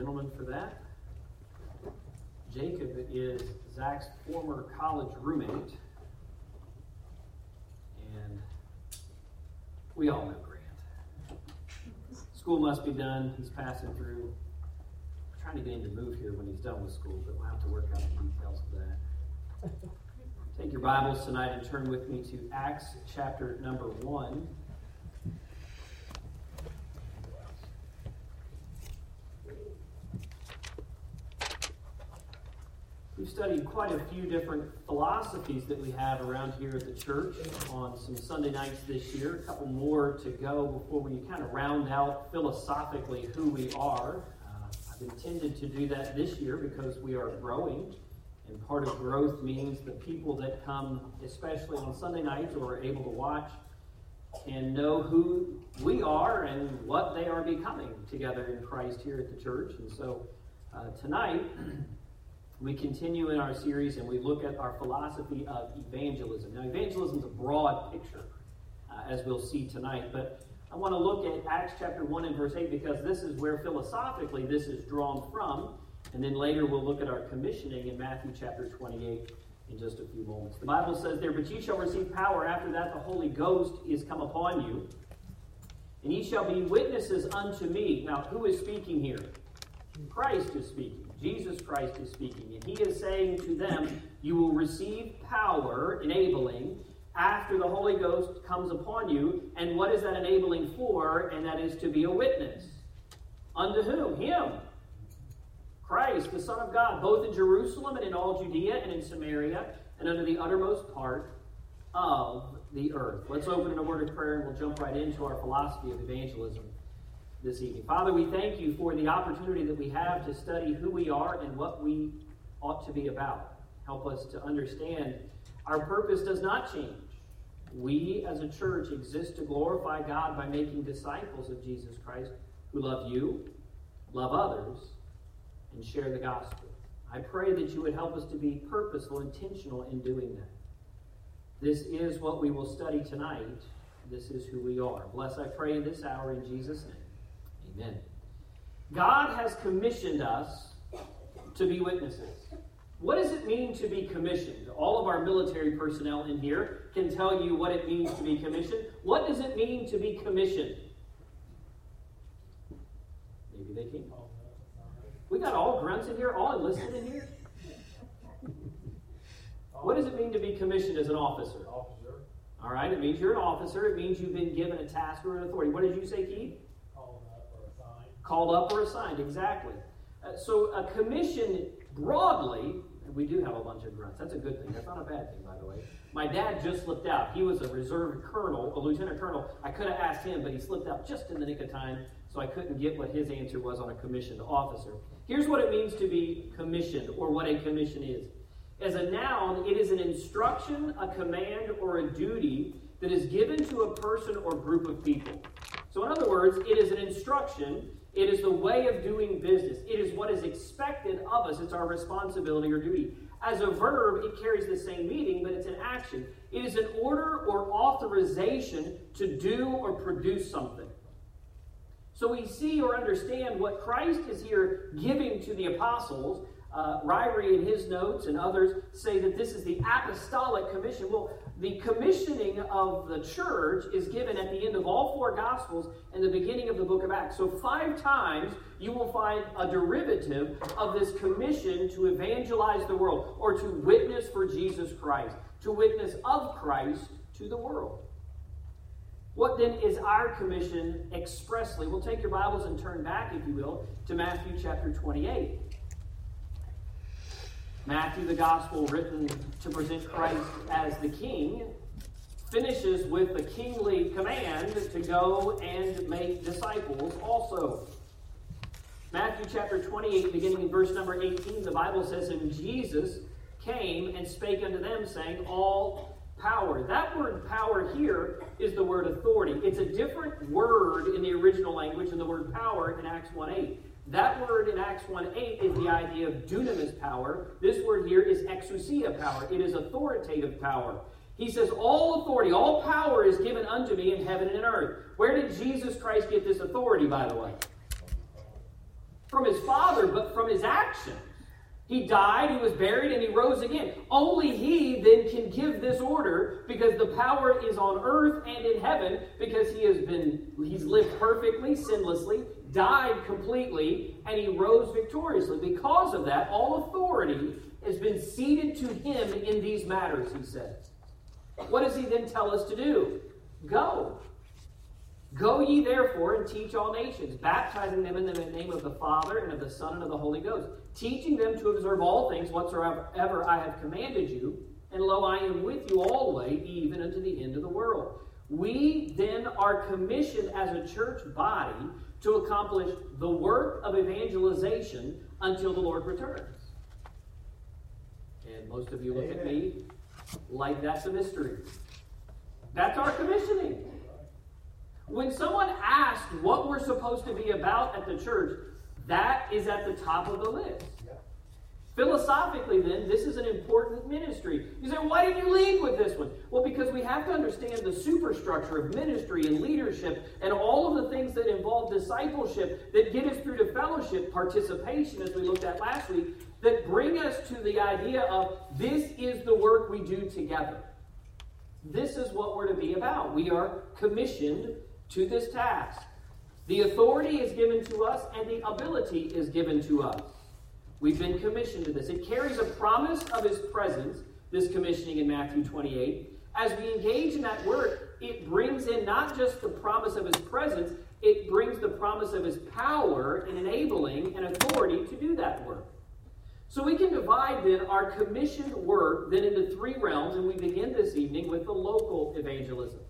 gentleman for that. Jacob is Zach's former college roommate. And we all know Grant. School must be done. He's passing through. Trying to get him to move here when he's done with school, but we'll have to work out the details of that. Take your Bibles tonight and turn with me to Acts chapter number 1. Studied quite a few different philosophies that we have around here at the church on some Sunday nights this year. A couple more to go before we kind of round out philosophically who we are. Uh, I've intended to do that this year because we are growing. And part of growth means the people that come, especially on Sunday nights or are able to watch, can know who we are and what they are becoming together in Christ here at the church. And so uh, tonight, we continue in our series and we look at our philosophy of evangelism. Now, evangelism is a broad picture, uh, as we'll see tonight, but I want to look at Acts chapter 1 and verse 8 because this is where philosophically this is drawn from. And then later we'll look at our commissioning in Matthew chapter 28 in just a few moments. The Bible says there, But ye shall receive power after that the Holy Ghost is come upon you, and ye shall be witnesses unto me. Now, who is speaking here? Christ is speaking. Jesus Christ is speaking. And he is saying to them, You will receive power, enabling, after the Holy Ghost comes upon you. And what is that enabling for? And that is to be a witness. Unto whom? Him. Christ, the Son of God, both in Jerusalem and in all Judea and in Samaria and under the uttermost part of the earth. Let's open in a word of prayer and we'll jump right into our philosophy of evangelism this evening. Father, we thank you for the opportunity that we have to study who we are and what we ought to be about. Help us to understand our purpose does not change. We as a church exist to glorify God by making disciples of Jesus Christ who love you, love others, and share the gospel. I pray that you would help us to be purposeful, intentional in doing that. This is what we will study tonight. This is who we are. Bless, I pray, this hour in Jesus' name. Amen. God has commissioned us to be witnesses. What does it mean to be commissioned? All of our military personnel in here can tell you what it means to be commissioned. What does it mean to be commissioned? Maybe they can. We got all grunts in here, all enlisted in here. What does it mean to be commissioned as an officer? Officer. All right, it means you're an officer. It means you've been given a task or an authority. What did you say, Keith? Called up or assigned, exactly. Uh, so a commission broadly, we do have a bunch of grunts. That's a good thing. That's not a bad thing, by the way. My dad just slipped out. He was a reserve colonel, a lieutenant colonel. I could have asked him, but he slipped out just in the nick of time, so I couldn't get what his answer was on a commissioned officer. Here's what it means to be commissioned, or what a commission is. As a noun, it is an instruction, a command, or a duty that is given to a person or group of people. So, in other words, it is an instruction it is the way of doing business. It is what is expected of us. It's our responsibility or duty. As a verb, it carries the same meaning, but it's an action. It is an order or authorization to do or produce something. So we see or understand what Christ is here giving to the apostles. Uh, Ryrie in his notes and others say that this is the apostolic commission. Well, the commissioning of the church is given at the end of all four Gospels and the beginning of the book of Acts. So, five times you will find a derivative of this commission to evangelize the world or to witness for Jesus Christ, to witness of Christ to the world. What then is our commission expressly? We'll take your Bibles and turn back, if you will, to Matthew chapter 28. Matthew, the gospel written to present Christ as the king, finishes with the kingly command to go and make disciples also. Matthew chapter 28, beginning in verse number 18, the Bible says, And Jesus came and spake unto them, saying, All power. That word power here is the word authority. It's a different word in the original language than the word power in Acts 1 8. That word in Acts 1 8 is the idea of dunamis power. This word here is exousia power, it is authoritative power. He says, All authority, all power is given unto me in heaven and in earth. Where did Jesus Christ get this authority, by the way? from his Father, but from his actions. He died, he was buried, and he rose again. Only he then can give this order because the power is on earth and in heaven because he has been he's lived perfectly, sinlessly, died completely, and he rose victoriously. Because of that, all authority has been ceded to him in these matters, he says. What does he then tell us to do? Go. Go ye therefore and teach all nations, baptizing them in the name of the Father and of the Son and of the Holy Ghost, teaching them to observe all things whatsoever I have commanded you. And lo, I am with you always, even unto the end of the world. We then are commissioned as a church body to accomplish the work of evangelization until the Lord returns. And most of you look Amen. at me like that's a mystery. That's our commissioning. When someone asks what we're supposed to be about at the church, that is at the top of the list. Philosophically, then, this is an important ministry. You say, why did you lead with this one? Well, because we have to understand the superstructure of ministry and leadership and all of the things that involve discipleship that get us through to fellowship participation, as we looked at last week, that bring us to the idea of this is the work we do together. This is what we're to be about. We are commissioned to this task. The authority is given to us and the ability is given to us. We've been commissioned to this. It carries a promise of his presence, this commissioning in Matthew 28. As we engage in that work, it brings in not just the promise of his presence, it brings the promise of his power in enabling and authority to do that work. So we can divide then our commissioned work then into three realms, and we begin this evening with the local evangelism.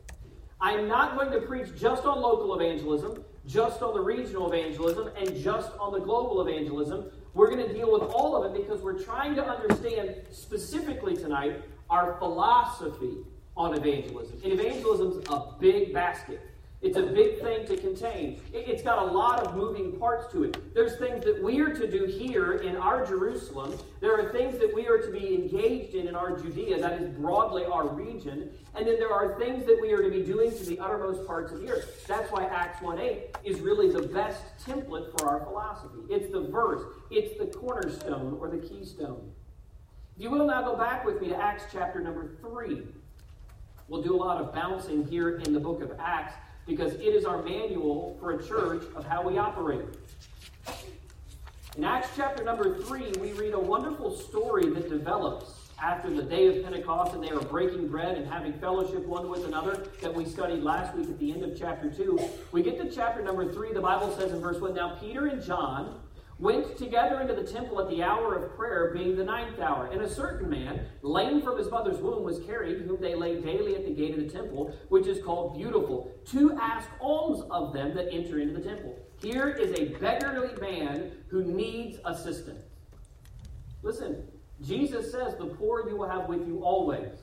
I'm not going to preach just on local evangelism, just on the regional evangelism, and just on the global evangelism. We're going to deal with all of it because we're trying to understand specifically tonight our philosophy on evangelism. And evangelism's a big basket. It's a big thing to contain. It's got a lot of moving parts to it. There's things that we are to do here in our Jerusalem. There are things that we are to be engaged in in our Judea, that is broadly our region. And then there are things that we are to be doing to the uttermost parts of the earth. That's why Acts 1.8 is really the best template for our philosophy. It's the verse. It's the cornerstone or the keystone. If you will now go back with me to Acts chapter number 3. We'll do a lot of bouncing here in the book of Acts because it is our manual for a church of how we operate. In Acts chapter number 3, we read a wonderful story that develops after the day of Pentecost and they are breaking bread and having fellowship one with another that we studied last week at the end of chapter 2. We get to chapter number 3, the Bible says in verse 1 Now Peter and John went together into the temple at the hour of prayer, being the ninth hour. And a certain man, lame from his mother's womb, was carried, whom they laid daily at the gate of the temple, which is called Beautiful, to ask alms of them that enter into the temple. Here is a beggarly man who needs assistance. Listen, Jesus says, The poor you will have with you always.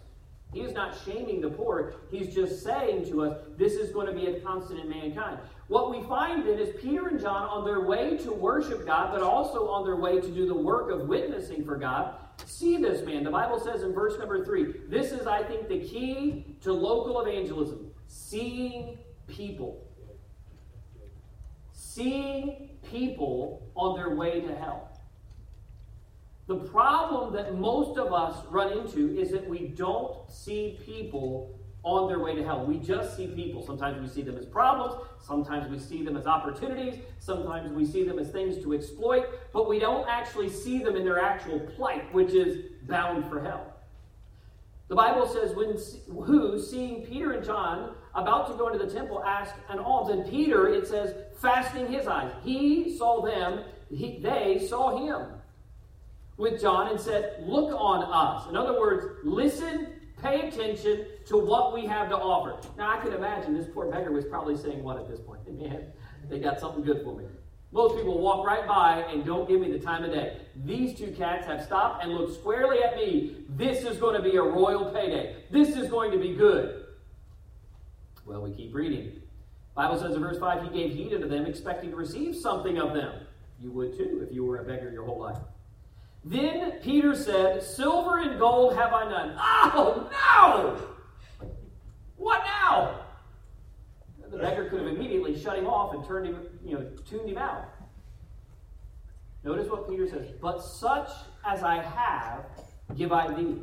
He is not shaming the poor. He's just saying to us, this is going to be a constant in mankind. What we find then is Peter and John on their way to worship God, but also on their way to do the work of witnessing for God, see this man. The Bible says in verse number three, this is, I think, the key to local evangelism seeing people. Seeing people on their way to hell. The problem that most of us run into is that we don't see people on their way to hell. We just see people. Sometimes we see them as problems, sometimes we see them as opportunities, sometimes we see them as things to exploit, but we don't actually see them in their actual plight, which is bound for hell. The Bible says, when who, seeing Peter and John about to go into the temple, asked an alms. And Peter, it says, fasting his eyes. He saw them, he, they saw him with John and said, Look on us. In other words, listen, pay attention to what we have to offer. Now, I can imagine this poor beggar was probably saying, What at this point? Man, they got something good for me. Most people walk right by and don't give me the time of day. These two cats have stopped and looked squarely at me. This is going to be a royal payday. This is going to be good. Well, we keep reading. Bible says in verse 5, he gave heed unto them, expecting to receive something of them. You would too if you were a beggar your whole life. Then Peter said, Silver and gold have I none. Oh, no! What now? The beggar could have immediately shut him off and turned him, you know, tuned him out. Notice what Peter says, but such as I have, give I thee.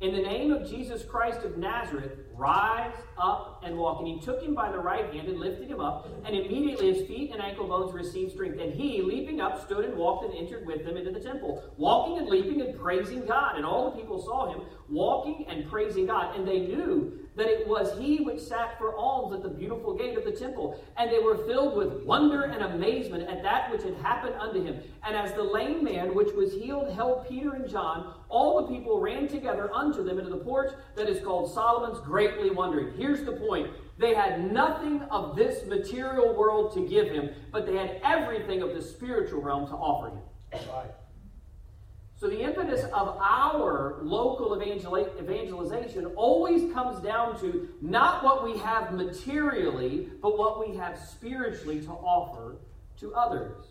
In the name of Jesus Christ of Nazareth, rise up and walk. And he took him by the right hand and lifted him up, and immediately his feet and ankle bones received strength. And he, leaping up, stood and walked and entered with them into the temple, walking and leaping and praising God. And all the people saw him walking and praising God. And they knew that it was he which sat for alms at the beautiful gate of the temple. And they were filled with wonder and amazement at that which had happened unto him. And as the lame man which was healed held Peter and John, all the people ran together unto them into the porch that is called Solomon's, greatly wondering. Here's the point. They had nothing of this material world to give him, but they had everything of the spiritual realm to offer him. Right. So the impetus of our local evangelization always comes down to not what we have materially, but what we have spiritually to offer to others.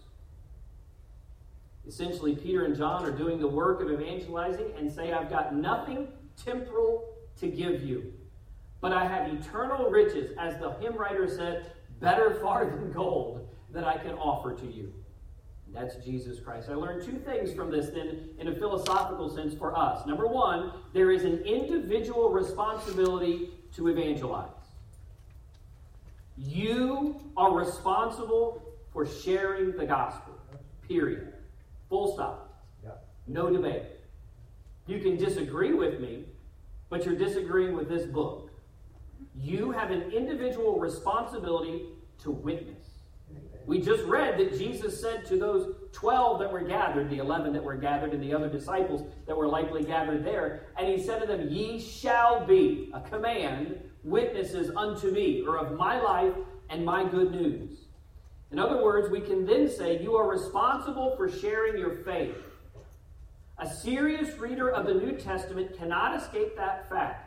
Essentially, Peter and John are doing the work of evangelizing and say, I've got nothing temporal to give you, but I have eternal riches, as the hymn writer said, better far than gold that I can offer to you. That's Jesus Christ. I learned two things from this then in a philosophical sense for us. Number one, there is an individual responsibility to evangelize. You are responsible for sharing the gospel. Period. Full stop. Yeah. No debate. You can disagree with me, but you're disagreeing with this book. You have an individual responsibility to witness. We just read that Jesus said to those 12 that were gathered, the 11 that were gathered, and the other disciples that were likely gathered there, and he said to them, Ye shall be, a command, witnesses unto me, or of my life and my good news. In other words, we can then say, You are responsible for sharing your faith. A serious reader of the New Testament cannot escape that fact.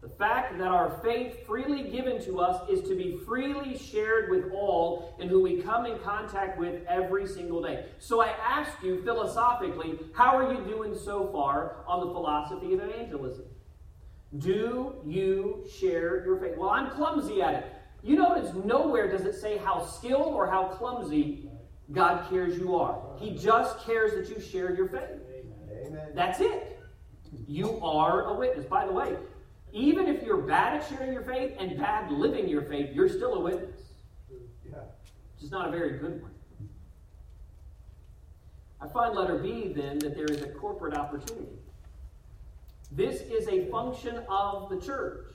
The fact that our faith freely given to us is to be freely shared with all and who we come in contact with every single day. So I ask you philosophically, how are you doing so far on the philosophy of evangelism? Do you share your faith? Well, I'm clumsy at it. You notice nowhere does it say how skilled or how clumsy God cares you are. He just cares that you share your faith. Amen. That's it. You are a witness. By the way, even if you're bad at sharing your faith and bad living your faith, you're still a witness. Yeah. Just not a very good one. I find letter B then that there is a corporate opportunity. This is a function of the church.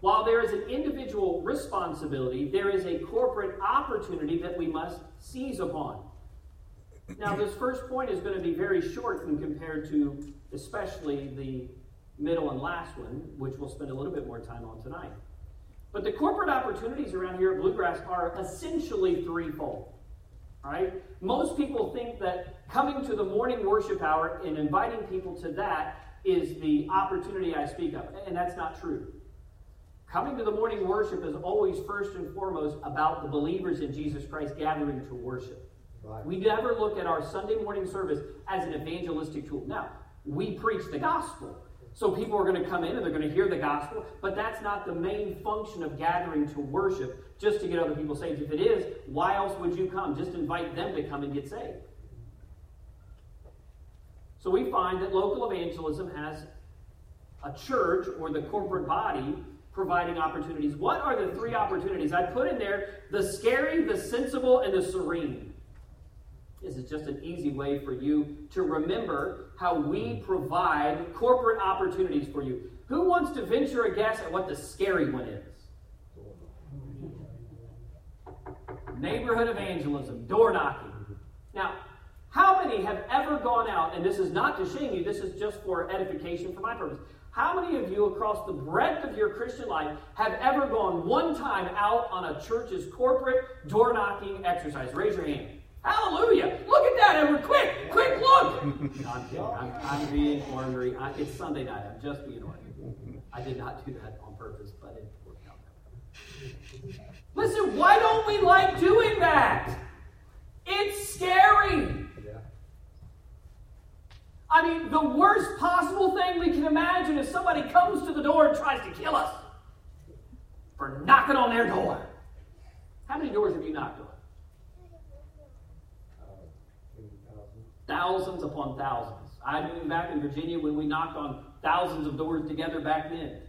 While there is an individual responsibility, there is a corporate opportunity that we must seize upon. Now, this first point is going to be very short when compared to especially the middle and last one, which we'll spend a little bit more time on tonight. But the corporate opportunities around here at Bluegrass are essentially threefold. Right? Most people think that coming to the morning worship hour and inviting people to that is the opportunity I speak of, and that's not true. Coming to the morning worship is always first and foremost about the believers in Jesus Christ gathering to worship. Right. We never look at our Sunday morning service as an evangelistic tool. Now, we preach the gospel. So people are going to come in and they're going to hear the gospel, but that's not the main function of gathering to worship just to get other people saved. If it is, why else would you come? Just invite them to come and get saved. So we find that local evangelism has a church or the corporate body providing opportunities. What are the three opportunities? I put in there the scary, the sensible, and the serene. This is just an easy way for you to remember how we provide corporate opportunities for you. Who wants to venture a guess at what the scary one is? Neighborhood evangelism, door knocking. Now, how many have ever gone out, and this is not to shame you, this is just for edification for my purpose. How many of you across the breadth of your Christian life have ever gone one time out on a church's corporate door knocking exercise? Raise your hand. Hallelujah. Look at that, Edward. Quick, quick look. no, I'm kidding. I'm, I'm being ornery. I, it's Sunday night. I'm just being ornery. I did not do that on purpose, but it worked out. Listen, why don't we like doing that? It's scary. I mean, the worst possible thing we can imagine is somebody comes to the door and tries to kill us for knocking on their door. How many doors have you knocked on? Thousands upon thousands. I knew back in Virginia when we knocked on thousands of doors together back then.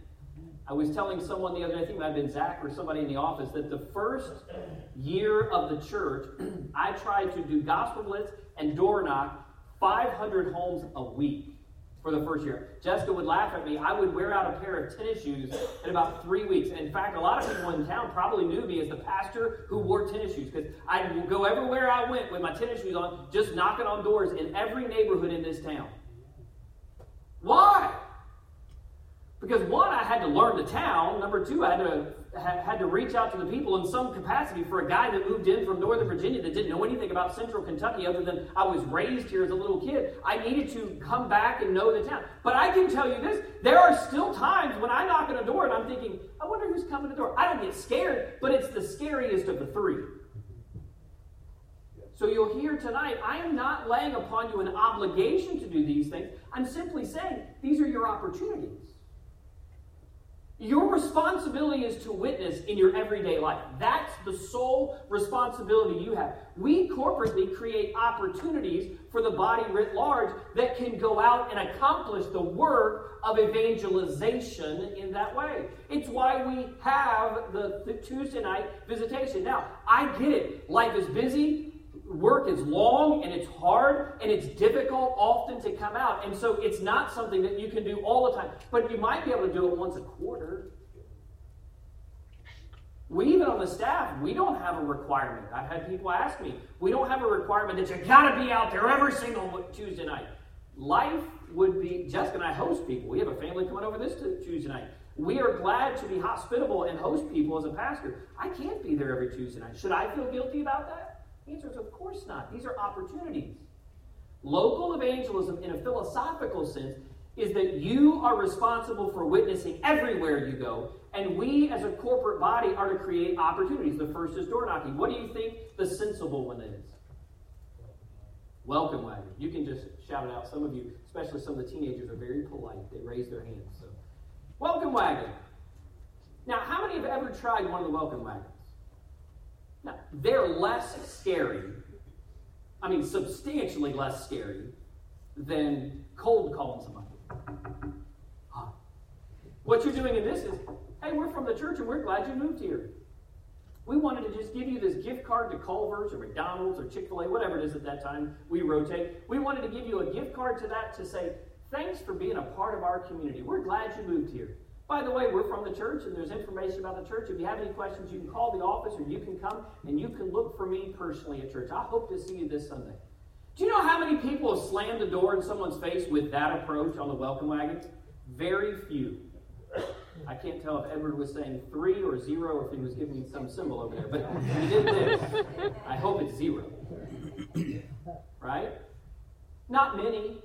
I was telling someone the other day, I think it might have been Zach or somebody in the office, that the first year of the church, I tried to do gospel blitz and door knock 500 homes a week for the first year. Jessica would laugh at me. I would wear out a pair of tennis shoes in about three weeks. In fact, a lot of people in town probably knew me as the pastor who wore tennis shoes because I would go everywhere I went with my tennis shoes on, just knocking on doors in every neighborhood in this town. Why? Because one, I had to learn the town. Number two, I had to had to reach out to the people in some capacity for a guy that moved in from Northern Virginia that didn't know anything about Central Kentucky other than I was raised here as a little kid. I needed to come back and know the town. But I can tell you this: there are still times when I knock on a door and I'm thinking, I wonder who's coming to the door. I don't get scared, but it's the scariest of the three. So you'll hear tonight, I am not laying upon you an obligation to do these things. I'm simply saying these are your opportunities. Your responsibility is to witness in your everyday life. That's the sole responsibility you have. We corporately create opportunities for the body writ large that can go out and accomplish the work of evangelization in that way. It's why we have the, the Tuesday night visitation. Now, I get it. Life is busy work is long and it's hard and it's difficult often to come out. And so it's not something that you can do all the time. But you might be able to do it once a quarter. We even on the staff, we don't have a requirement. I've had people ask me, we don't have a requirement that you gotta be out there every single Tuesday night. Life would be Jessica and I host people. We have a family coming over this Tuesday night. We are glad to be hospitable and host people as a pastor. I can't be there every Tuesday night. Should I feel guilty about that? The answer is, of course not. These are opportunities. Local evangelism, in a philosophical sense, is that you are responsible for witnessing everywhere you go, and we as a corporate body are to create opportunities. The first is door knocking. What do you think the sensible one is? Welcome wagon. You can just shout it out. Some of you, especially some of the teenagers, are very polite. They raise their hands. So, welcome wagon. Now, how many have ever tried one of the welcome wagons? Now, they're less scary, I mean, substantially less scary than cold calling somebody. Huh. What you're doing in this is, hey, we're from the church and we're glad you moved here. We wanted to just give you this gift card to Culver's or McDonald's or Chick fil A, whatever it is at that time we rotate. We wanted to give you a gift card to that to say, thanks for being a part of our community. We're glad you moved here. By the way, we're from the church and there's information about the church. If you have any questions, you can call the office or you can come and you can look for me personally at church. I hope to see you this Sunday. Do you know how many people have slammed the door in someone's face with that approach on the welcome wagon? Very few. I can't tell if Edward was saying three or zero or if he was giving me some symbol over there, but he did this. I hope it's zero. Right? Not many.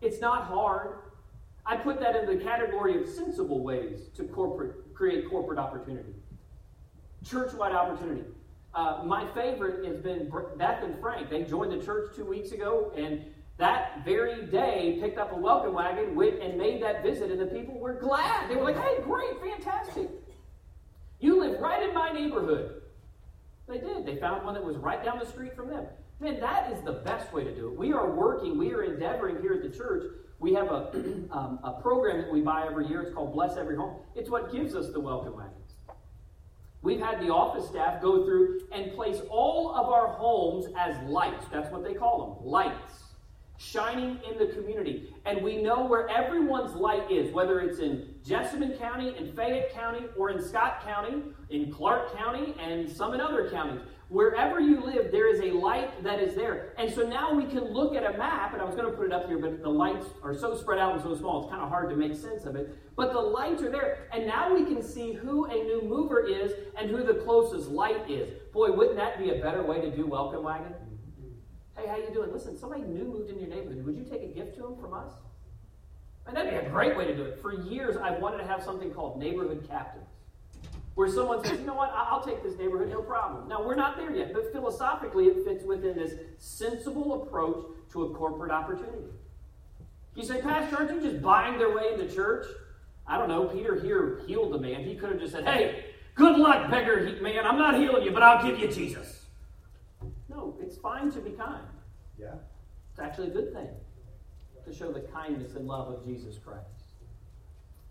It's not hard. I put that in the category of sensible ways to corporate, create corporate opportunity, church-wide opportunity. Uh, my favorite has been Beth and Frank. They joined the church two weeks ago, and that very day picked up a welcome wagon, went and made that visit, and the people were glad. They were like, "Hey, great, fantastic! You live right in my neighborhood." They did. They found one that was right down the street from them. Man, that is the best way to do it. We are working, we are endeavoring here at the church we have a, um, a program that we buy every year. It's called Bless Every Home. It's what gives us the welcome wagons. We've had the office staff go through and place all of our homes as lights. That's what they call them lights. Shining in the community. And we know where everyone's light is, whether it's in Jessamine County, in Fayette County, or in Scott County, in Clark County, and some in other counties. Wherever you live, there is a light that is there. And so now we can look at a map, and I was going to put it up here, but the lights are so spread out and so small, it's kind of hard to make sense of it. But the lights are there, and now we can see who a new mover is and who the closest light is. Boy, wouldn't that be a better way to do Welcome Wagon? Hey, how you doing? Listen, somebody new moved in your neighborhood. Would you take a gift to them from us? And that'd be a great way to do it. For years, I've wanted to have something called neighborhood captains where someone says, you know what, I'll take this neighborhood, no problem. Now, we're not there yet, but philosophically, it fits within this sensible approach to a corporate opportunity. You say, Pastor, aren't you just buying their way into church? I don't know. Peter here healed the man. He could have just said, hey, good luck, beggar man. I'm not healing you, but I'll give you Jesus. No, it's fine to be kind. Yeah. It's actually a good thing to show the kindness and love of Jesus Christ.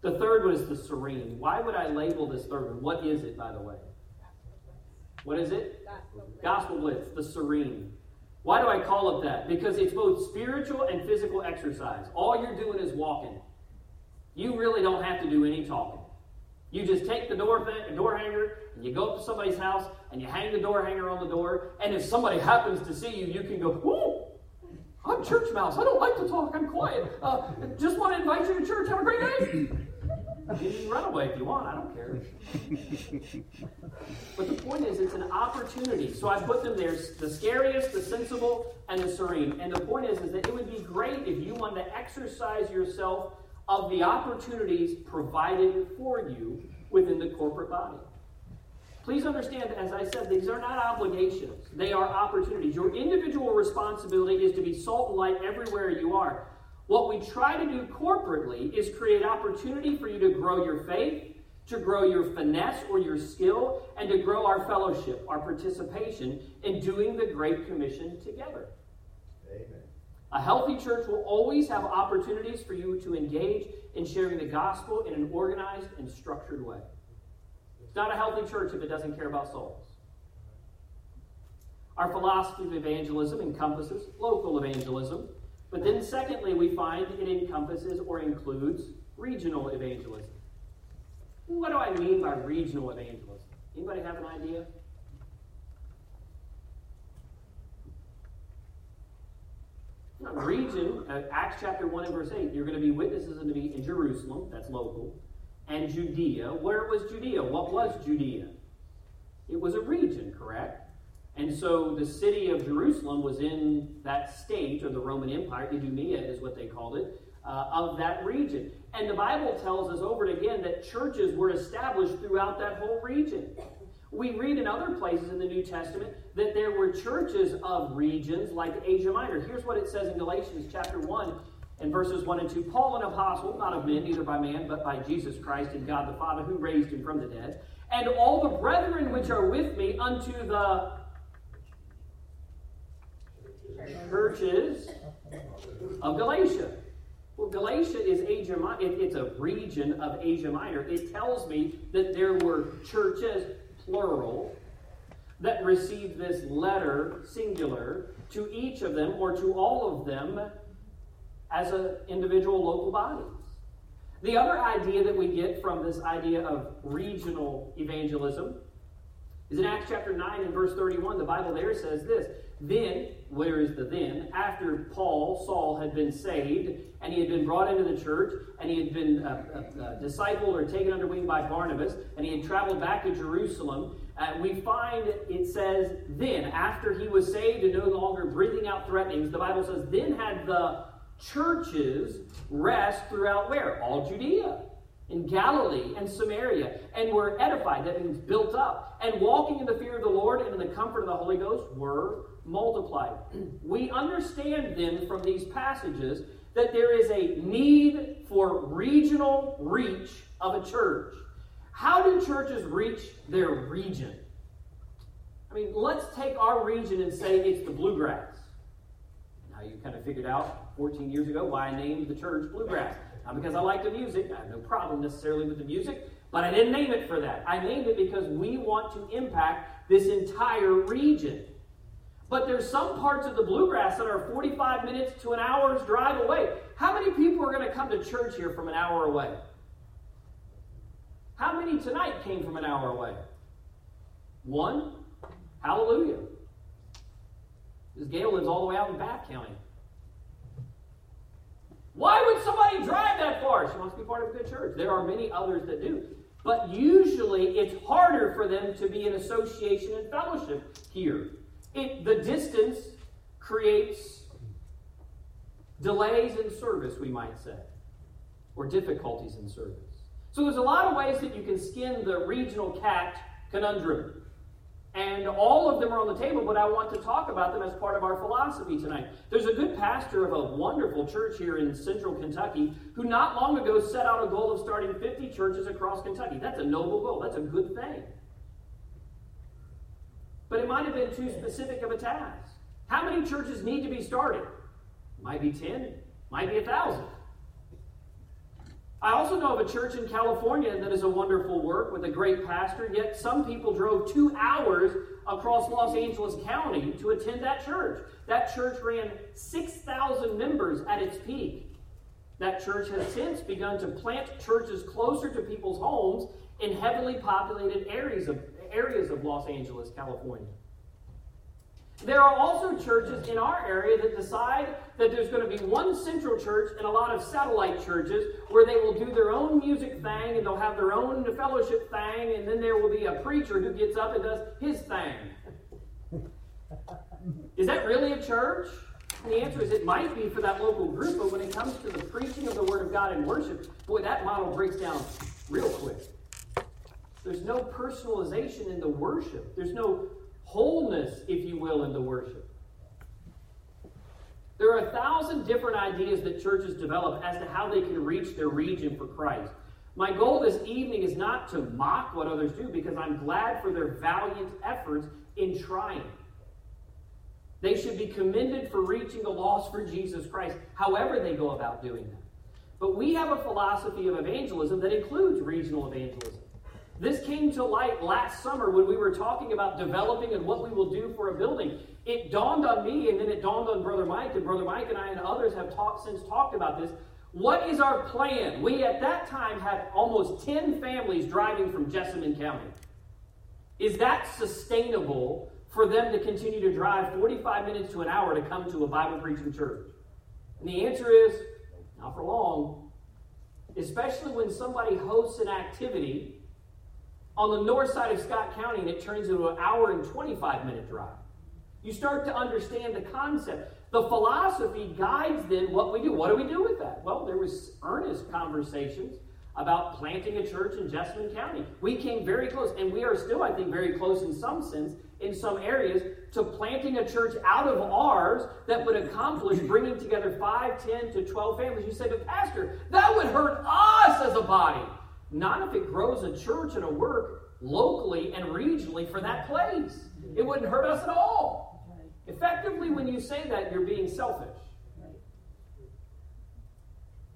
The third one is the serene. Why would I label this third one? What is it, by the way? What is it? Gospel Blitz, the serene. Why do I call it that? Because it's both spiritual and physical exercise. All you're doing is walking. You really don't have to do any talking. You just take the door, th- door hanger and you go up to somebody's house and you hang the door hanger on the door. And if somebody happens to see you, you can go, Whoa, I'm church mouse. I don't like to talk. I'm quiet. Uh, just want to invite you to church. Have a great day. You can run away if you want. I don't care. but the point is, it's an opportunity. So I put them there: the scariest, the sensible, and the serene. And the point is, is that it would be great if you wanted to exercise yourself of the opportunities provided for you within the corporate body. Please understand, as I said, these are not obligations, they are opportunities. Your individual responsibility is to be salt and light everywhere you are. What we try to do corporately is create opportunity for you to grow your faith, to grow your finesse or your skill, and to grow our fellowship, our participation in doing the Great Commission together. Amen. A healthy church will always have opportunities for you to engage in sharing the gospel in an organized and structured way. It's not a healthy church if it doesn't care about souls. Our philosophy of evangelism encompasses local evangelism, but then secondly, we find it encompasses or includes regional evangelism. What do I mean by regional evangelism? Anybody have an idea? region, uh, Acts chapter 1 and verse 8, you're going to be witnesses unto me in Jerusalem, that's local, and Judea. Where was Judea? What was Judea? It was a region, correct? And so the city of Jerusalem was in that state, or the Roman Empire, Idumea is what they called it, uh, of that region. And the Bible tells us over and again that churches were established throughout that whole region. We read in other places in the New Testament that there were churches of regions like Asia Minor. Here's what it says in Galatians chapter 1 and verses 1 and 2. Paul, an apostle, not of men, neither by man, but by Jesus Christ and God the Father, who raised him from the dead, and all the brethren which are with me unto the churches of Galatia. Well, Galatia is Asia Minor. It's a region of Asia Minor. It tells me that there were churches plural, that received this letter, singular, to each of them or to all of them as an individual local bodies. The other idea that we get from this idea of regional evangelism is in Acts chapter 9 and verse 31. The Bible there says this Then, where is the then? After Paul, Saul, had been saved and he had been brought into the church and he had been uh, uh, uh, discipled or taken under wing by Barnabas and he had traveled back to Jerusalem, we find it says, Then, after he was saved and no longer breathing out threatenings, the Bible says, Then had the churches rest throughout where? All Judea in Galilee and Samaria, and were edified, that means built up, and walking in the fear of the Lord and in the comfort of the Holy Ghost were multiplied. we understand then from these passages that there is a need for regional reach of a church. How do churches reach their region? I mean, let's take our region and say it's the bluegrass. Now you kind of figured out 14 years ago why I named the church Bluegrass. Not because I like the music, I have no problem necessarily with the music, but I didn't name it for that. I named it because we want to impact this entire region. But there's some parts of the bluegrass that are 45 minutes to an hour's drive away. How many people are going to come to church here from an hour away? How many tonight came from an hour away? One? Hallelujah. This Gail lives all the way out in Bath County. Why would somebody drive that far? She wants to be part of a good church. There are many others that do. But usually it's harder for them to be in association and fellowship here. It, the distance creates delays in service, we might say, or difficulties in service. So there's a lot of ways that you can skin the regional cat conundrum. And all of them are on the table, but I want to talk about them as part of our philosophy tonight. There's a good pastor of a wonderful church here in central Kentucky who not long ago set out a goal of starting 50 churches across Kentucky. That's a noble goal, that's a good thing. But it might have been too specific of a task. How many churches need to be started? Might be 10, might be a 1,000. I also know of a church in California that is a wonderful work with a great pastor, yet some people drove two hours across Los Angeles County to attend that church. That church ran 6,000 members at its peak. That church has since begun to plant churches closer to people's homes in heavily populated areas of, areas of Los Angeles, California. There are also churches in our area that decide that there's going to be one central church and a lot of satellite churches where they will do their own music thing and they'll have their own fellowship thing, and then there will be a preacher who gets up and does his thing. Is that really a church? And the answer is it might be for that local group, but when it comes to the preaching of the Word of God and worship, boy, that model breaks down real quick. There's no personalization in the worship. There's no wholeness, if you will, in the worship. There are a thousand different ideas that churches develop as to how they can reach their region for Christ. My goal this evening is not to mock what others do because I'm glad for their valiant efforts in trying. They should be commended for reaching the lost for Jesus Christ, however they go about doing that. But we have a philosophy of evangelism that includes regional evangelism. This came to light last summer when we were talking about developing and what we will do for a building. It dawned on me, and then it dawned on Brother Mike, and Brother Mike and I and others have talked since talked about this. What is our plan? We at that time had almost 10 families driving from Jessamine County. Is that sustainable for them to continue to drive 45 minutes to an hour to come to a Bible preaching church? And the answer is not for long. Especially when somebody hosts an activity on the north side of Scott County and it turns into an hour and 25 minute drive. You start to understand the concept. The philosophy guides then what we do. What do we do with that? Well, there was earnest conversations about planting a church in Jessamine County. We came very close, and we are still, I think, very close in some sense, in some areas, to planting a church out of ours that would accomplish bringing together 5, 10 to 12 families. You say, but Pastor, that would hurt us as a body. Not if it grows a church and a work locally and regionally for that place. It wouldn't hurt us at all. Effectively, when you say that, you're being selfish.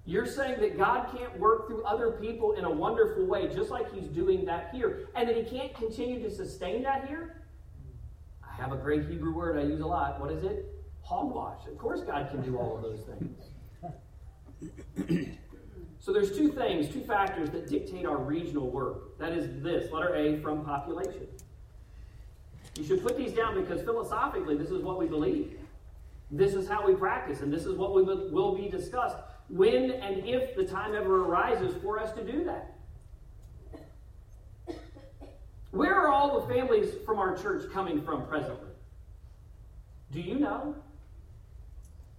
You're saying that God can't work through other people in a wonderful way, just like He's doing that here, and that He can't continue to sustain that here? I have a great Hebrew word I use a lot. What is it? Hogwash. Of course, God can do all of those things. So there's two things, two factors that dictate our regional work. That is this, letter A, from population. You should put these down because philosophically, this is what we believe. This is how we practice, and this is what we will be discussed when and if the time ever arises for us to do that. Where are all the families from our church coming from presently? Do you know?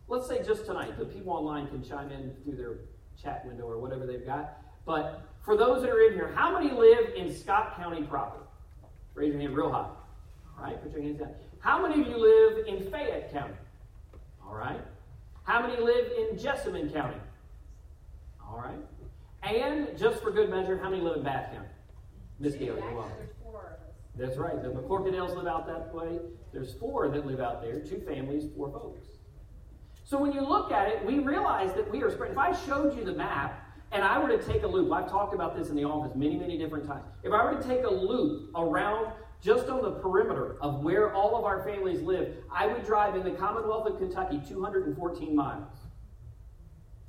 Let's say just tonight, the people online can chime in through their chat window or whatever they've got. But for those that are in here, how many live in Scott County proper? Raise your hand real high. All right, put your hands down. How many of you live in Fayette County? All right. How many live in Jessamine County? All right. And just for good measure, how many live in Bath County? Miss Gailey, you well. That's right. The McCorkadales live out that way. There's four that live out there, two families, four folks. So when you look at it, we realize that we are spread. If I showed you the map and I were to take a loop, I've talked about this in the office many, many different times. If I were to take a loop around just on the perimeter of where all of our families live, I would drive in the Commonwealth of Kentucky 214 miles.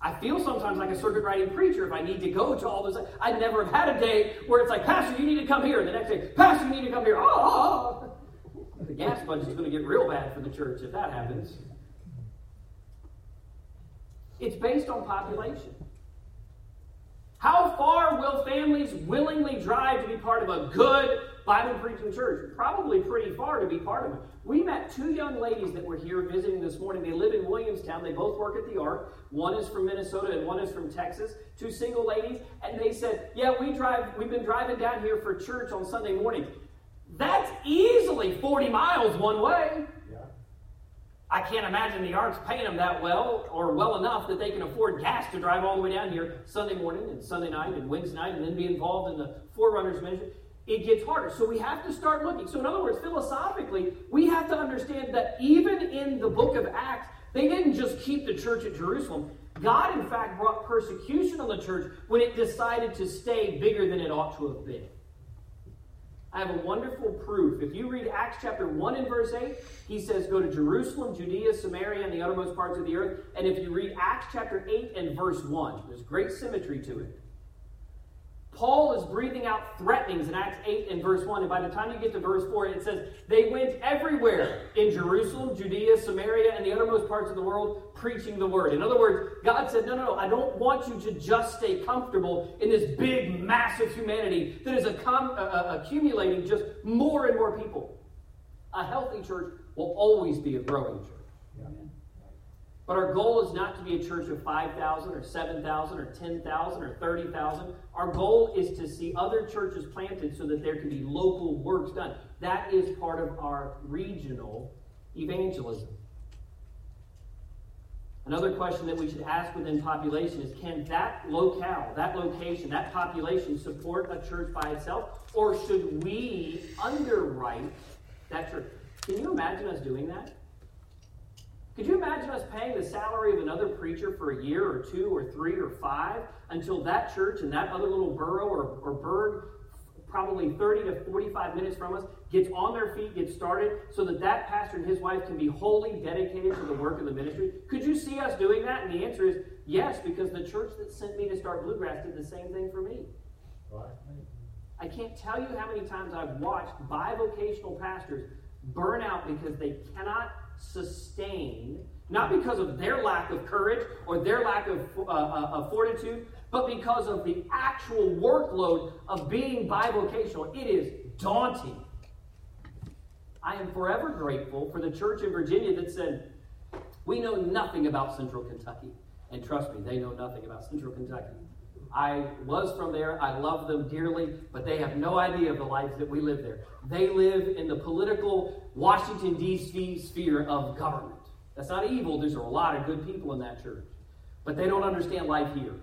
I feel sometimes like a circuit riding preacher if I need to go to all those. I'd never have had a day where it's like, Pastor, you need to come here. And the next day, Pastor, you need to come here. Oh, the gas budget is going to get real bad for the church if that happens. It's based on population. How far will families willingly drive to be part of a good Bible preaching church? Probably pretty far to be part of it. We met two young ladies that were here visiting this morning. They live in Williamstown. They both work at the Ark. One is from Minnesota and one is from Texas. Two single ladies. And they said, Yeah, we drive, we've been driving down here for church on Sunday morning. That's easily 40 miles one way. I can't imagine the Ark's paying them that well or well enough that they can afford gas to drive all the way down here Sunday morning and Sunday night and Wednesday night and then be involved in the Forerunners ministry. it gets harder. So we have to start looking. So, in other words, philosophically, we have to understand that even in the book of Acts, they didn't just keep the church at Jerusalem. God, in fact, brought persecution on the church when it decided to stay bigger than it ought to have been. I have a wonderful proof. If you read Acts chapter 1 and verse 8, he says, Go to Jerusalem, Judea, Samaria, and the uttermost parts of the earth. And if you read Acts chapter 8 and verse 1, there's great symmetry to it. Paul is breathing out threatenings in Acts 8 and verse 1. And by the time you get to verse 4, it says, They went everywhere in Jerusalem, Judea, Samaria, and the uttermost parts of the world, preaching the word. In other words, God said, No, no, no, I don't want you to just stay comfortable in this big, massive humanity that is uh, uh, accumulating just more and more people. A healthy church will always be a growing church. But our goal is not to be a church of 5,000 or 7,000 or 10,000 or 30,000. Our goal is to see other churches planted so that there can be local works done. That is part of our regional evangelism. Another question that we should ask within population is can that locale, that location, that population support a church by itself? Or should we underwrite that church? Can you imagine us doing that? Could you imagine us paying the salary of another preacher for a year or two or three or five until that church in that other little borough or, or burg, probably 30 to 45 minutes from us, gets on their feet, gets started, so that that pastor and his wife can be wholly dedicated to the work of the ministry? Could you see us doing that? And the answer is yes, because the church that sent me to start Bluegrass did the same thing for me. I can't tell you how many times I've watched bivocational pastors burn out because they cannot sustain, not because of their lack of courage or their lack of, uh, uh, of fortitude, but because of the actual workload of being bivocational. It is daunting. I am forever grateful for the church in Virginia that said, We know nothing about Central Kentucky. And trust me, they know nothing about Central Kentucky. I was from there. I love them dearly, but they have no idea of the lives that we live there. They live in the political Washington, D.C. sphere of government. That's not evil. There's a lot of good people in that church. But they don't understand life here.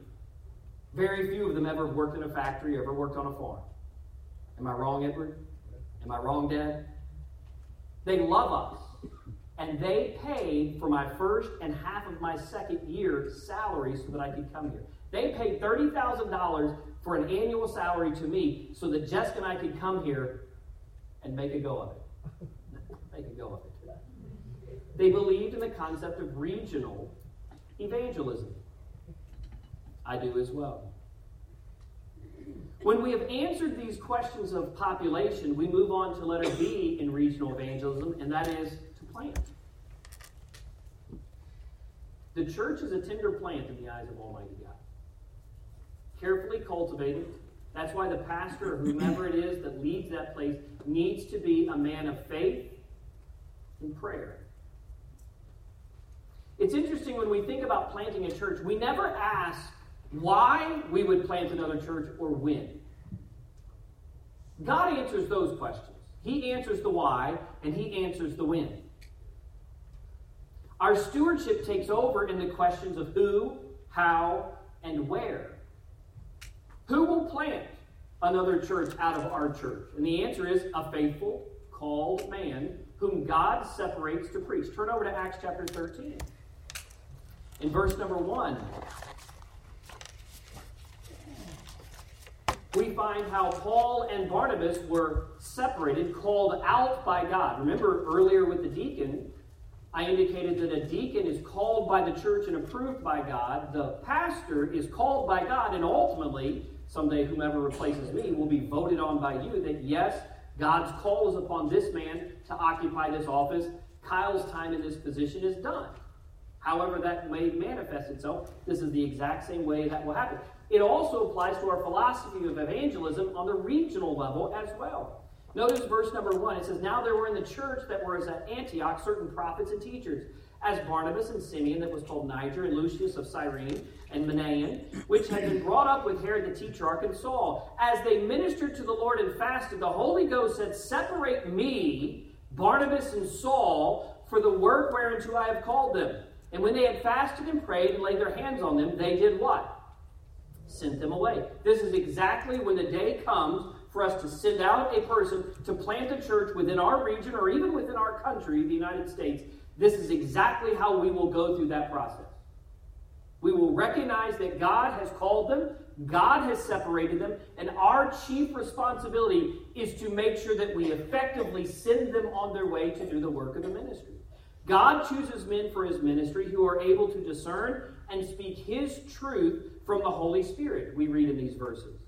Very few of them ever worked in a factory, ever worked on a farm. Am I wrong, Edward? Am I wrong, Dad? They love us. And they paid for my first and half of my second year salary so that I could come here. They paid $30,000 for an annual salary to me so that Jessica and I could come here and make a go of it. make a go of it. They believed in the concept of regional evangelism. I do as well. When we have answered these questions of population, we move on to letter B in regional evangelism, and that is to plant. The church is a tender plant in the eyes of Almighty God carefully cultivated. That's why the pastor whomever it is that leads that place needs to be a man of faith and prayer. It's interesting when we think about planting a church, we never ask why we would plant another church or when. God answers those questions. He answers the why and he answers the when. Our stewardship takes over in the questions of who, how, and where. Who will plant another church out of our church? And the answer is a faithful, called man whom God separates to preach. Turn over to Acts chapter 13. In verse number 1, we find how Paul and Barnabas were separated, called out by God. Remember earlier with the deacon, I indicated that a deacon is called by the church and approved by God. The pastor is called by God, and ultimately, someday whomever replaces me will be voted on by you that yes, God's call is upon this man to occupy this office. Kyle's time in this position is done. However, that may manifest itself, this is the exact same way that will happen. It also applies to our philosophy of evangelism on the regional level as well. Notice verse number one. It says, Now there were in the church that were at Antioch certain prophets and teachers, as Barnabas and Simeon, that was called Niger, and Lucius of Cyrene, and Manaen, which had been brought up with Herod the tetrarch and Saul. As they ministered to the Lord and fasted, the Holy Ghost said, Separate me, Barnabas and Saul, for the work whereunto I have called them. And when they had fasted and prayed and laid their hands on them, they did what? Sent them away. This is exactly when the day comes for us to send out a person to plant a church within our region or even within our country, the United States, this is exactly how we will go through that process. We will recognize that God has called them, God has separated them, and our chief responsibility is to make sure that we effectively send them on their way to do the work of the ministry. God chooses men for his ministry who are able to discern and speak his truth from the Holy Spirit, we read in these verses.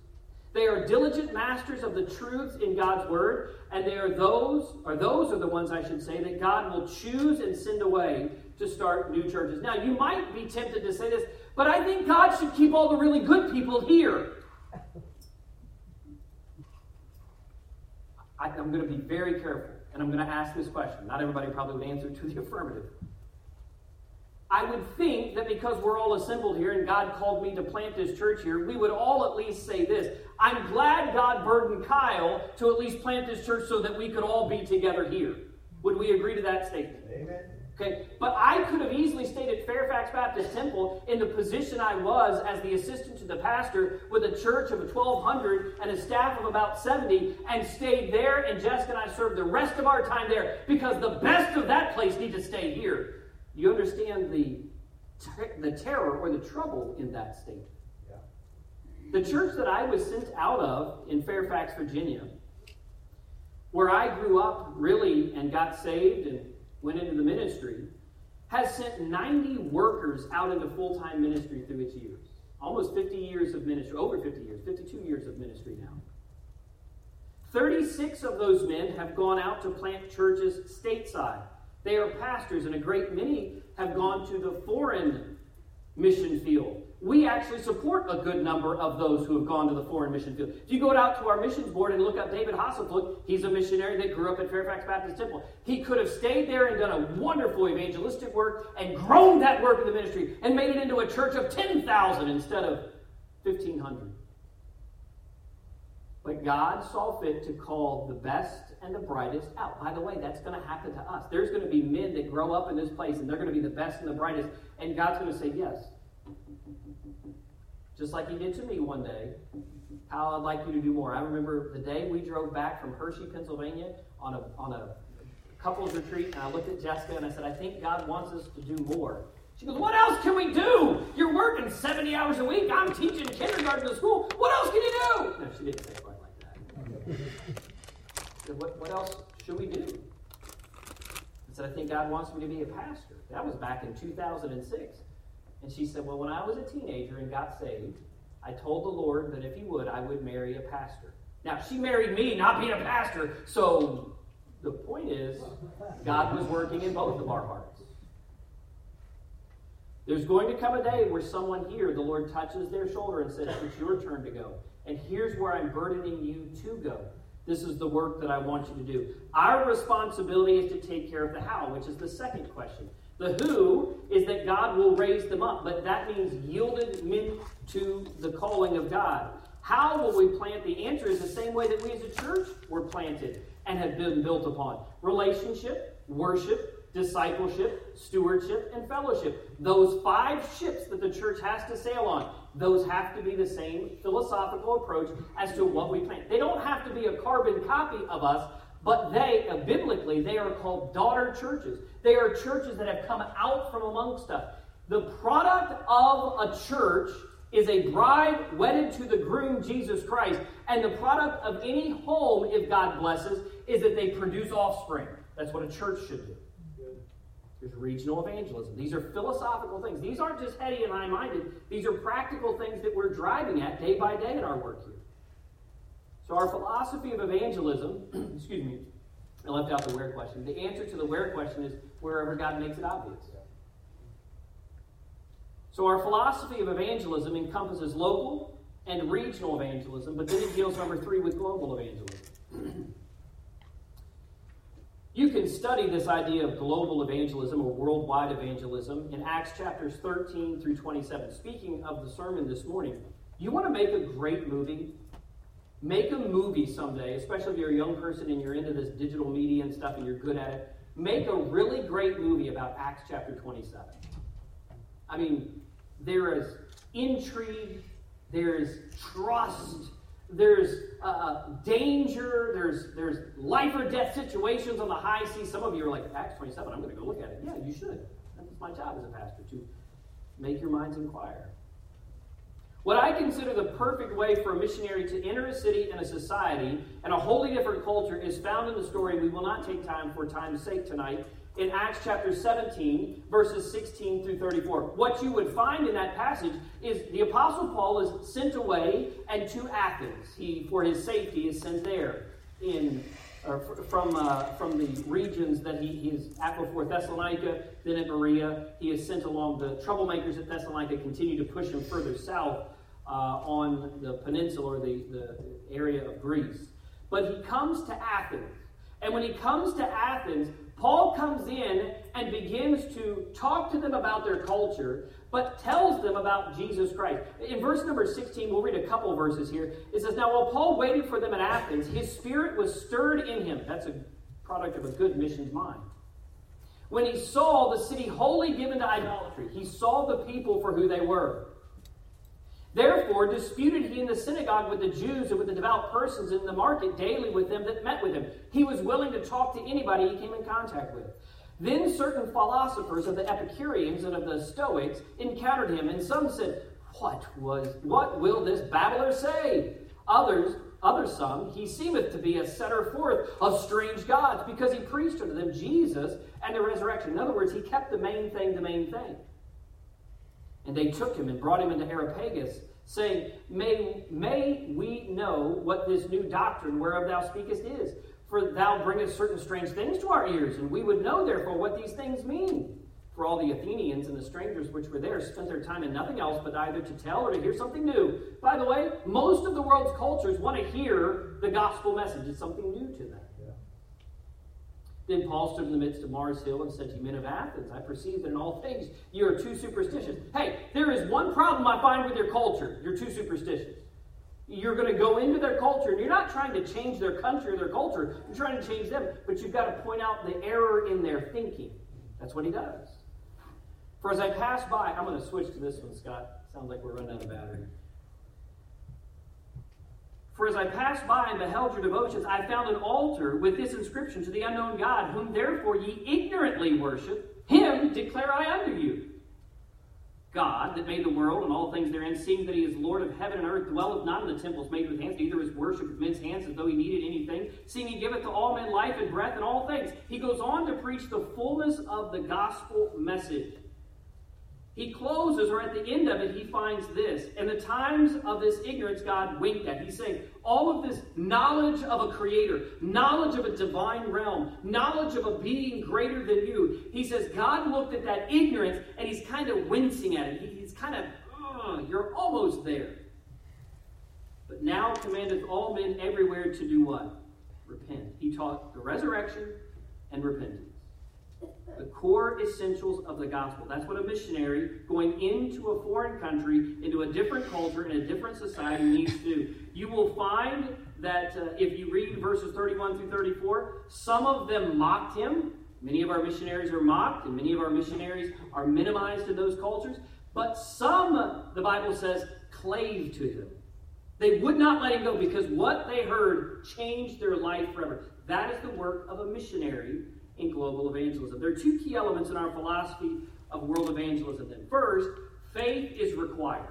They are diligent masters of the truths in God's word, and they are those, or those are the ones I should say, that God will choose and send away to start new churches. Now, you might be tempted to say this, but I think God should keep all the really good people here. I, am going to be very careful, and I'm going to ask this question. Not everybody probably would answer to the affirmative. I would think that because we're all assembled here and God called me to plant this church here, we would all at least say this. I'm glad God burdened Kyle to at least plant this church so that we could all be together here. Would we agree to that statement? Amen. Okay, but I could have easily stayed at Fairfax Baptist Temple in the position I was as the assistant to the pastor with a church of 1,200 and a staff of about 70 and stayed there, and Jessica and I served the rest of our time there because the best of that place need to stay here. You understand the, ter- the terror or the trouble in that state. Yeah. The church that I was sent out of in Fairfax, Virginia, where I grew up really and got saved and went into the ministry, has sent 90 workers out into full time ministry through its years. Almost 50 years of ministry, over 50 years, 52 years of ministry now. 36 of those men have gone out to plant churches stateside. They are pastors, and a great many have gone to the foreign mission field. We actually support a good number of those who have gone to the foreign mission field. If you go out to our missions board and look up David Hasselflug, he's a missionary that grew up at Fairfax Baptist Temple. He could have stayed there and done a wonderful evangelistic work and grown that work in the ministry and made it into a church of 10,000 instead of 1,500. But God saw fit to call the best and the brightest out. By the way, that's going to happen to us. There's going to be men that grow up in this place and they're going to be the best and the brightest. And God's going to say, Yes, just like he did to me one day. How I'd like you to do more. I remember the day we drove back from Hershey, Pennsylvania on a, on a couples retreat, and I looked at Jessica and I said, I think God wants us to do more. She goes, What else can we do? You're working 70 hours a week. I'm teaching kindergarten to school. What else can you do? No, she didn't say it quite like that. What, what else should we do? I said, I think God wants me to be a pastor. That was back in 2006. And she said, Well, when I was a teenager and got saved, I told the Lord that if He would, I would marry a pastor. Now, she married me, not being a pastor, so the point is, God was working in both of our hearts. There's going to come a day where someone here, the Lord touches their shoulder and says, It's your turn to go. And here's where I'm burdening you to go. This is the work that I want you to do. Our responsibility is to take care of the how, which is the second question. The who is that God will raise them up, but that means yielded men to the calling of God. How will we plant? The answer is the same way that we as a church were planted and have been built upon relationship, worship, discipleship, stewardship, and fellowship. Those five ships that the church has to sail on, those have to be the same philosophical approach as to what we plant. They don't have to be a carbon copy of us, but they, biblically, they are called daughter churches. They are churches that have come out from amongst us. The product of a church is a bride wedded to the groom, Jesus Christ. And the product of any home, if God blesses, is that they produce offspring. That's what a church should do. There's regional evangelism. These are philosophical things. These aren't just heady and high minded, these are practical things that we're driving at day by day in our work here. So, our philosophy of evangelism, excuse me, I left out the where question. The answer to the where question is wherever God makes it obvious. So, our philosophy of evangelism encompasses local and regional evangelism, but then it deals, number three, with global evangelism. you can study this idea of global evangelism or worldwide evangelism in Acts chapters 13 through 27. Speaking of the sermon this morning, you want to make a great movie? Make a movie someday, especially if you're a young person and you're into this digital media and stuff and you're good at it. Make a really great movie about Acts chapter 27. I mean, there is intrigue, there is trust, there's uh, danger, there's, there's life or death situations on the high seas. Some of you are like, Acts 27, I'm going to go look at it. Yeah, you should. That's my job as a pastor, to make your minds inquire. What I consider the perfect way for a missionary to enter a city and a society and a wholly different culture is found in the story we will not take time for time's sake tonight in Acts chapter 17, verses 16 through 34. What you would find in that passage is the Apostle Paul is sent away and to Athens. He, for his safety, is sent there in from, uh, from the regions that he, he is at before Thessalonica, then at Berea. He is sent along. The troublemakers at Thessalonica continue to push him further south uh, on the peninsula or the, the area of Greece. But he comes to Athens. And when he comes to Athens, Paul comes in and begins to talk to them about their culture, but tells them about Jesus Christ. In verse number 16, we'll read a couple verses here. It says, Now while Paul waited for them in Athens, his spirit was stirred in him. That's a product of a good mission's mind. When he saw the city wholly given to idolatry, he saw the people for who they were. Therefore, disputed he in the synagogue with the Jews and with the devout persons in the market daily with them that met with him. He was willing to talk to anybody he came in contact with. Then certain philosophers of the Epicureans and of the Stoics encountered him, and some said, What was what will this babbler say? Others, others some, he seemeth to be a setter forth of strange gods, because he preached unto them Jesus and the resurrection. In other words, he kept the main thing the main thing. And they took him and brought him into Areopagus, saying, may, may we know what this new doctrine whereof thou speakest is. For thou bringest certain strange things to our ears, and we would know therefore what these things mean. For all the Athenians and the strangers which were there spent their time in nothing else but either to tell or to hear something new. By the way, most of the world's cultures want to hear the gospel message. It's something new to them. Then Paul stood in the midst of Mars Hill and said to you, Men of Athens, I perceive that in all things you are too superstitious. Hey, there is one problem I find with your culture. You're too superstitious. You're going to go into their culture, and you're not trying to change their country or their culture. You're trying to change them, but you've got to point out the error in their thinking. That's what he does. For as I pass by, I'm going to switch to this one, Scott. Sounds like we're running out of battery. For as I passed by and beheld your devotions, I found an altar with this inscription to the unknown God, whom therefore ye ignorantly worship, him declare I unto you. God, that made the world and all things therein, seeing that he is Lord of heaven and earth, dwelleth not in the temples made with hands, neither is worship with men's hands as though he needed anything, seeing he giveth to all men life and breath and all things. He goes on to preach the fullness of the gospel message. He closes, or at the end of it, he finds this. In the times of this ignorance, God winked at. He's saying, all of this knowledge of a creator, knowledge of a divine realm, knowledge of a being greater than you. He says, God looked at that ignorance and he's kind of wincing at it. he's kind of, you're almost there. But now commandeth all men everywhere to do what? Repent. He taught the resurrection and repentance the core essentials of the gospel. That's what a missionary going into a foreign country, into a different culture, in a different society needs to do. You will find that uh, if you read verses 31 through 34, some of them mocked him. Many of our missionaries are mocked, and many of our missionaries are minimized in those cultures. But some, the Bible says, clave to him. They would not let him go because what they heard changed their life forever. That is the work of a missionary in global evangelism. There are two key elements in our philosophy of world evangelism. Then, first, faith is required.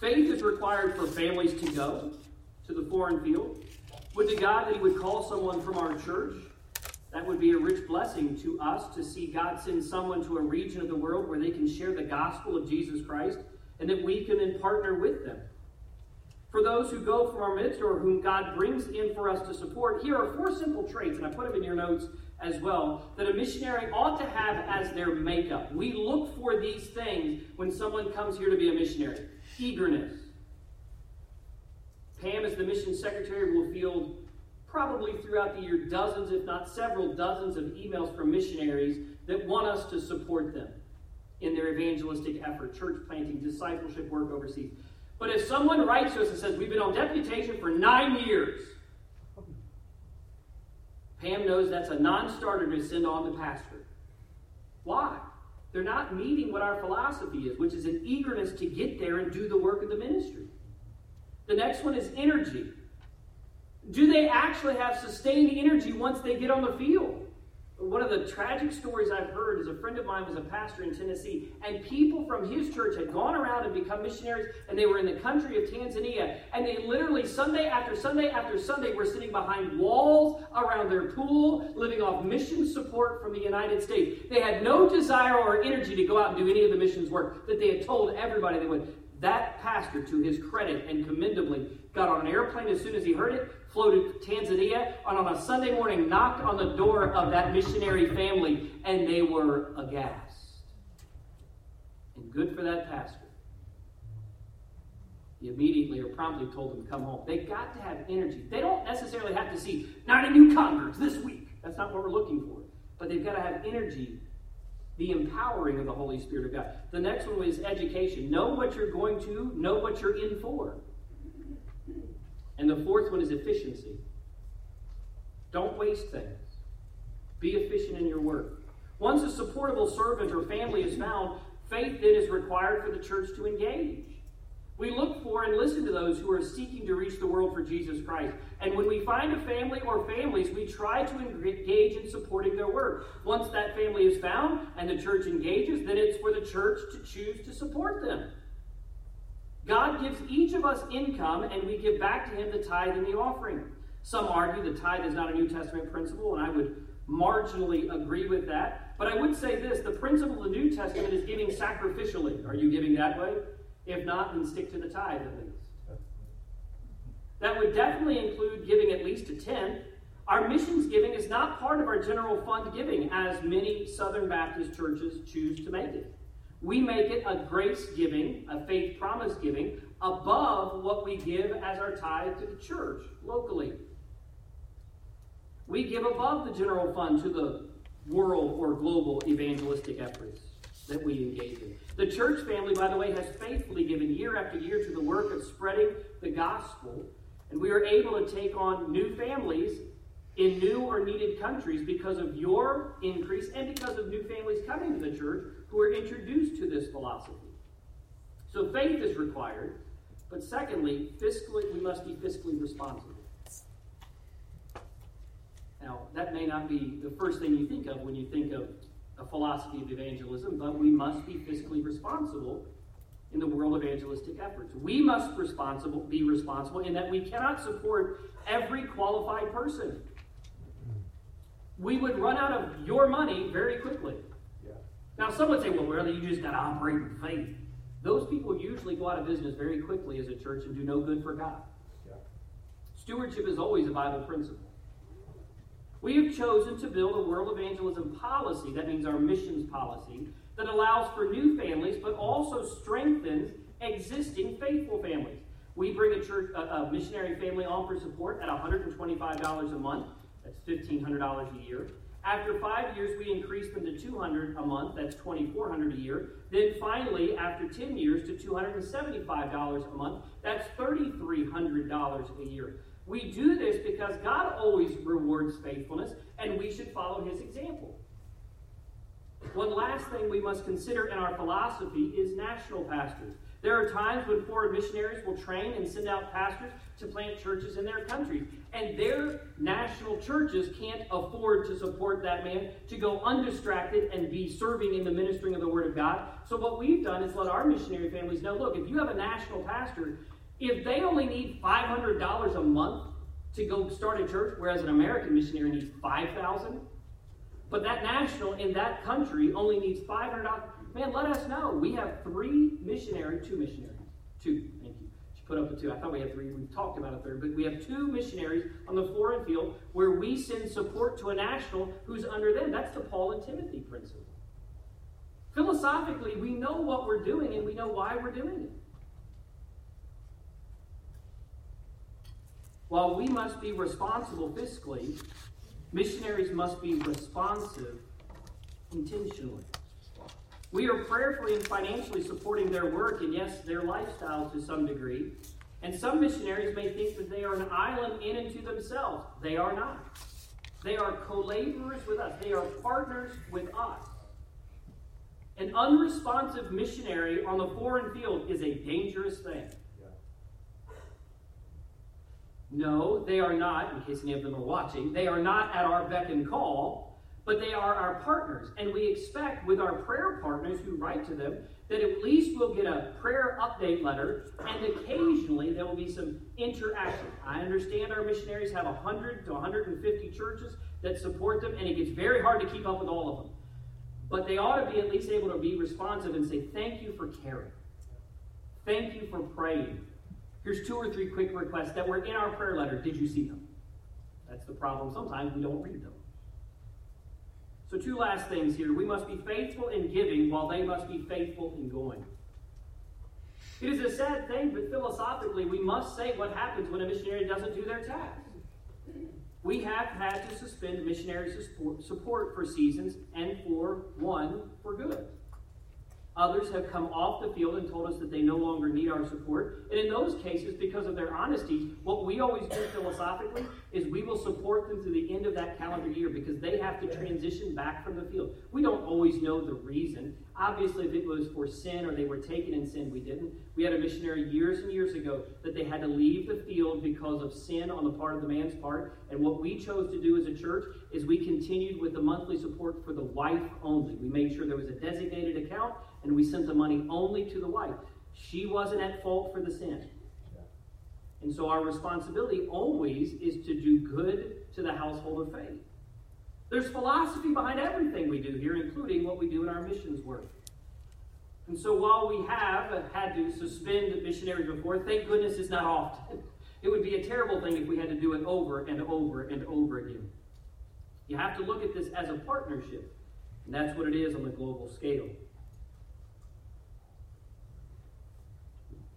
Faith is required for families to go to the foreign field. Would to God that He would call someone from our church. That would be a rich blessing to us to see God send someone to a region of the world where they can share the gospel of Jesus Christ and that we can then partner with them for those who go from our midst or whom God brings in for us to support, here are four simple traits, and I put them in your notes as well, that a missionary ought to have as their makeup. We look for these things when someone comes here to be a missionary eagerness. Pam, as the mission secretary, will field probably throughout the year dozens, if not several dozens, of emails from missionaries that want us to support them in their evangelistic effort, church planting, discipleship work overseas. But if someone writes to us and says, We've been on deputation for nine years, Pam knows that's a non starter to send on the pastor. Why? They're not meeting what our philosophy is, which is an eagerness to get there and do the work of the ministry. The next one is energy. Do they actually have sustained energy once they get on the field? One of the tragic stories I've heard is a friend of mine was a pastor in Tennessee, and people from his church had gone around and become missionaries, and they were in the country of Tanzania, and they literally, Sunday after Sunday after Sunday, were sitting behind walls around their pool, living off mission support from the United States. They had no desire or energy to go out and do any of the missions work that they had told everybody they would. That pastor, to his credit and commendably, got on an airplane as soon as he heard it, flew to Tanzania, and on a Sunday morning knocked on the door of that missionary family, and they were aghast. And good for that pastor. He immediately or promptly told them to come home. They got to have energy. They don't necessarily have to see 90 new converts this week. That's not what we're looking for. But they've got to have energy the empowering of the Holy Spirit of God. The next one is education. Know what you're going to, know what you're in for. And the fourth one is efficiency. Don't waste things. Be efficient in your work. Once a supportable servant or family is found, faith then is required for the church to engage. We look for and listen to those who are seeking to reach the world for Jesus Christ. And when we find a family or families, we try to engage in supporting their work. Once that family is found and the church engages, then it's for the church to choose to support them. God gives each of us income, and we give back to Him the tithe and the offering. Some argue the tithe is not a New Testament principle, and I would marginally agree with that. But I would say this the principle of the New Testament is giving sacrificially. Are you giving that way? If not, then stick to the tithe at least. That would definitely include giving at least a tenth. Our missions giving is not part of our general fund giving, as many Southern Baptist churches choose to make it. We make it a grace giving, a faith promise giving, above what we give as our tithe to the church locally. We give above the general fund to the world or global evangelistic efforts that we engage in. The church family, by the way, has faithfully given year after year to the work of spreading the gospel, and we are able to take on new families in new or needed countries because of your increase and because of new families coming to the church who are introduced to this philosophy. So faith is required, but secondly, fiscally we must be fiscally responsible. Now, that may not be the first thing you think of when you think of a philosophy of evangelism, but we must be fiscally responsible in the world of evangelistic efforts. We must responsible, be responsible in that we cannot support every qualified person. We would run out of your money very quickly. Now, some would say, well, really, you just got to operate in faith. Those people usually go out of business very quickly as a church and do no good for God. Yeah. Stewardship is always a Bible principle. We have chosen to build a world evangelism policy, that means our missions policy, that allows for new families but also strengthens existing faithful families. We bring a church, a, a missionary family on for support at $125 a month. That's $1,500 a year. After five years, we increase them to 200 a month. That's 2,400 a year. Then finally, after 10 years, to $275 a month. That's $3,300 a year. We do this because God always rewards faithfulness, and we should follow his example. One last thing we must consider in our philosophy is national pastors. There are times when foreign missionaries will train and send out pastors to plant churches in their countries, and their national churches can't afford to support that man to go undistracted and be serving in the ministering of the Word of God. So, what we've done is let our missionary families know look, if you have a national pastor if they only need $500 a month to go start a church, whereas an American missionary needs 5000 but that national in that country only needs $500, man, let us know. We have three missionaries, two missionaries, two, thank you. She put up a two. I thought we had three. We've talked about a third, but we have two missionaries on the foreign field where we send support to a national who's under them. That's the Paul and Timothy principle. Philosophically, we know what we're doing and we know why we're doing it. While we must be responsible fiscally, missionaries must be responsive intentionally. We are prayerfully and financially supporting their work and, yes, their lifestyle to some degree. And some missionaries may think that they are an island in and to themselves. They are not. They are co laborers with us, they are partners with us. An unresponsive missionary on the foreign field is a dangerous thing. No, they are not, in case any of them are watching, they are not at our beck and call, but they are our partners. And we expect with our prayer partners who write to them that at least we'll get a prayer update letter and occasionally there will be some interaction. I understand our missionaries have 100 to 150 churches that support them, and it gets very hard to keep up with all of them. But they ought to be at least able to be responsive and say, Thank you for caring. Thank you for praying. Here's two or three quick requests that were in our prayer letter. Did you see them? That's the problem. Sometimes we don't read them. So, two last things here. We must be faithful in giving while they must be faithful in going. It is a sad thing, but philosophically, we must say what happens when a missionary doesn't do their task. We have had to suspend missionary support for seasons and for one for good. Others have come off the field and told us that they no longer need our support. And in those cases, because of their honesty, what we always do philosophically is we will support them through the end of that calendar year because they have to transition back from the field. We don't always know the reason. Obviously, if it was for sin or they were taken in sin, we didn't. We had a missionary years and years ago that they had to leave the field because of sin on the part of the man's part. And what we chose to do as a church is we continued with the monthly support for the wife only. We made sure there was a designated account and we sent the money only to the wife. She wasn't at fault for the sin. And so our responsibility always is to do good to the household of faith. There's philosophy behind everything we do here, including what we do in our missions work. And so while we have had to suspend missionaries before, thank goodness it's not often. It would be a terrible thing if we had to do it over and over and over again. You have to look at this as a partnership, and that's what it is on the global scale.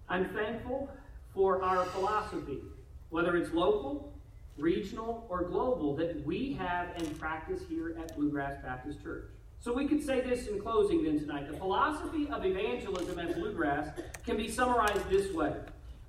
I'm thankful for our philosophy, whether it's local, regional, or global, that we have and practice here at Bluegrass Baptist Church. So we could say this in closing then tonight. The philosophy of evangelism at Bluegrass can be summarized this way.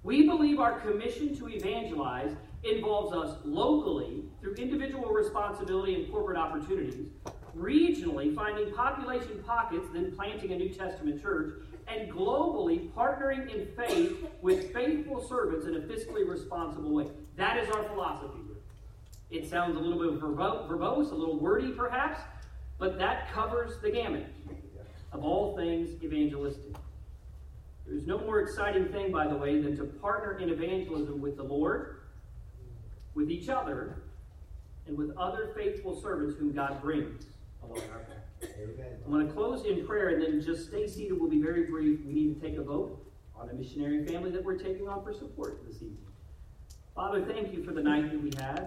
We believe our commission to evangelize involves us locally through individual responsibility and corporate opportunities, regionally finding population pockets, then planting a New Testament church, and globally partnering in faith with faithful servants in a fiscally responsible way. That is our philosophy. here. It sounds a little bit verbose, a little wordy perhaps, but that covers the gamut of all things evangelistic. There's no more exciting thing, by the way, than to partner in evangelism with the Lord, with each other, and with other faithful servants whom God brings along our path. I'm going to close in prayer and then just stay seated. We'll be very brief. We need to take a vote on a missionary family that we're taking on for support this evening. Father, thank you for the night that we had.